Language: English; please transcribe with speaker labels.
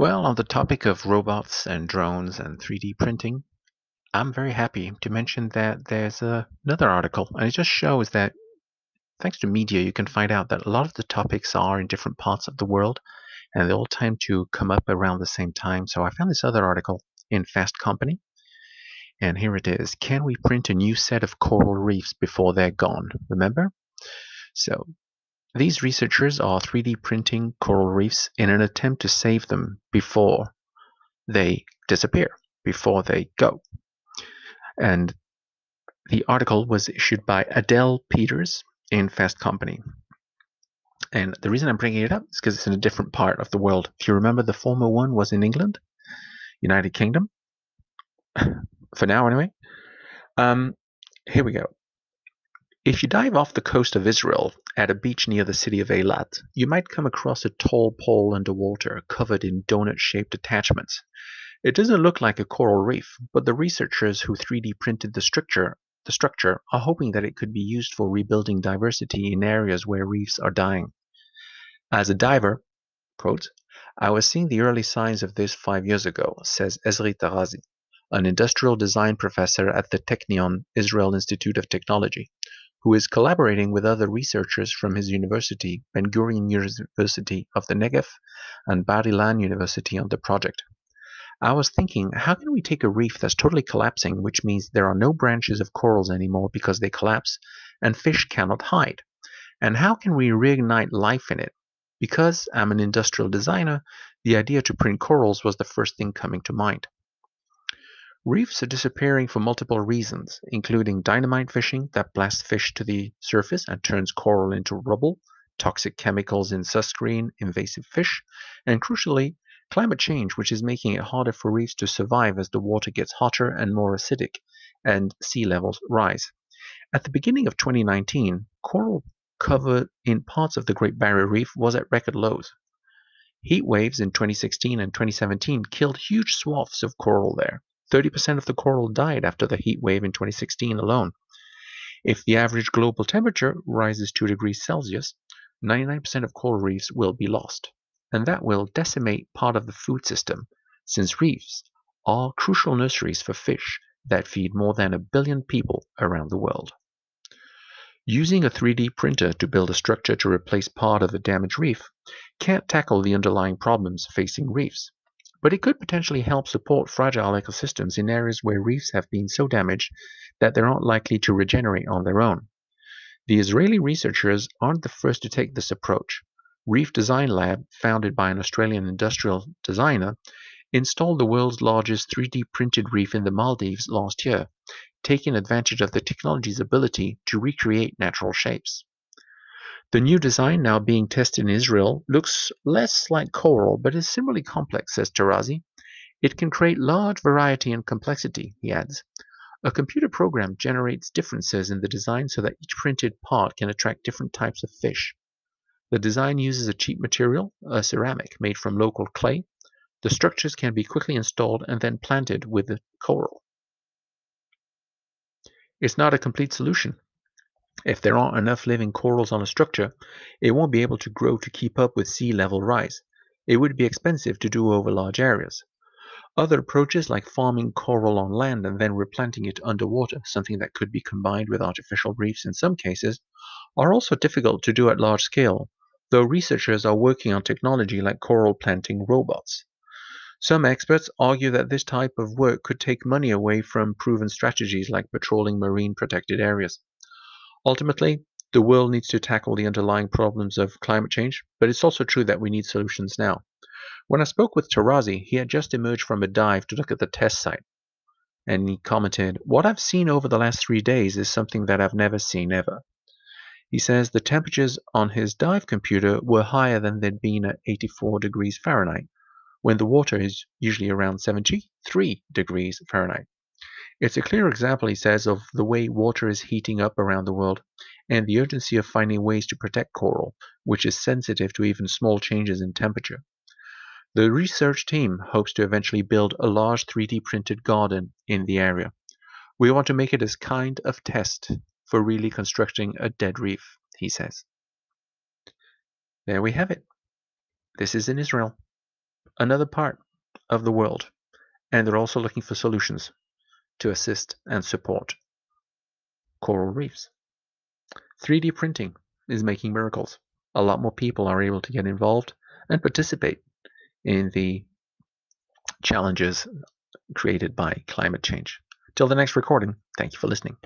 Speaker 1: Well, on the topic of robots and drones and 3D printing, I'm very happy to mention that there's uh, another article, and it just shows that thanks to media, you can find out that a lot of the topics are in different parts of the world, and they all tend to come up around the same time. So I found this other article in Fast Company, and here it is. Can we print a new set of coral reefs before they're gone? Remember? So these researchers are 3D printing coral reefs in an attempt to save them before they disappear, before they go. And the article was issued by Adele Peters in Fast Company. And the reason I'm bringing it up is because it's in a different part of the world. If you remember, the former one was in England, United Kingdom, for now anyway. Um, here we go. If you dive off the coast of Israel at a beach near the city of Eilat, you might come across a tall pole underwater covered in donut-shaped attachments. It doesn't look like a coral reef, but the researchers who 3D printed the structure, the structure are hoping that it could be used for rebuilding diversity in areas where reefs are dying. As a diver, quote, I was seeing the early signs of this five years ago, says Ezri Tarazi, an industrial design professor at the Technion Israel Institute of Technology who is collaborating with other researchers from his university, Ben Gurion University of the Negev, and Bar Ilan University on the project. I was thinking, how can we take a reef that's totally collapsing, which means there are no branches of corals anymore because they collapse, and fish cannot hide? And how can we reignite life in it? Because I'm an industrial designer, the idea to print corals was the first thing coming to mind. Reefs are disappearing for multiple reasons, including dynamite fishing that blasts fish to the surface and turns coral into rubble, toxic chemicals in sunscreen, invasive fish, and crucially, climate change, which is making it harder for reefs to survive as the water gets hotter and more acidic and sea levels rise. At the beginning of 2019, coral cover in parts of the Great Barrier Reef was at record lows. Heat waves in 2016 and 2017 killed huge swaths of coral there. 30% of the coral died after the heat wave in 2016 alone. If the average global temperature rises 2 degrees Celsius, 99% of coral reefs will be lost, and that will decimate part of the food system, since reefs are crucial nurseries for fish that feed more than a billion people around the world. Using a 3D printer to build a structure to replace part of a damaged reef can't tackle the underlying problems facing reefs, but it could potentially help support fragile ecosystems in areas where reefs have been so damaged that they're not likely to regenerate on their own. The Israeli researchers aren't the first to take this approach. Reef Design Lab, founded by an Australian industrial designer, installed the world's largest 3D printed reef in the Maldives last year, taking advantage of the technology's ability to recreate natural shapes. The new design now being tested in Israel looks less like coral, but is similarly complex, says Tarazi. It can create large variety and complexity, he adds. A computer program generates differences in the design so that each printed part can attract different types of fish. The design uses a cheap material, a ceramic made from local clay. The structures can be quickly installed and then planted with the coral. It's not a complete solution. If there aren't enough living corals on a structure, it won't be able to grow to keep up with sea level rise. It would be expensive to do over large areas. Other approaches like farming coral on land and then replanting it underwater, something that could be combined with artificial reefs in some cases, are also difficult to do at large scale, though researchers are working on technology like coral planting robots. Some experts argue that this type of work could take money away from proven strategies like patrolling marine protected areas. Ultimately, the world needs to tackle the underlying problems of climate change, but it's also true that we need solutions now. When I spoke with Tarazi, he had just emerged from a dive to look at the test site. And he commented, What I've seen over the last three days is something that I've never seen ever. He says the temperatures on his dive computer were higher than they'd been at 84 degrees Fahrenheit, when the water is usually around 73 degrees Fahrenheit. It's a clear example, he says, of the way water is heating up around the world and the urgency of finding ways to protect coral, which is sensitive to even small changes in temperature. The research team hopes to eventually build a large 3D printed garden in the area. We want to make it as kind of test for really constructing a dead reef, he says. There we have it. This is in Israel. another part of the world, and they're also looking for solutions to assist and support coral reefs. 3D printing is making miracles. A lot more people are able to get involved and participate in the challenges created by climate change. Till the next recording, thank you for listening.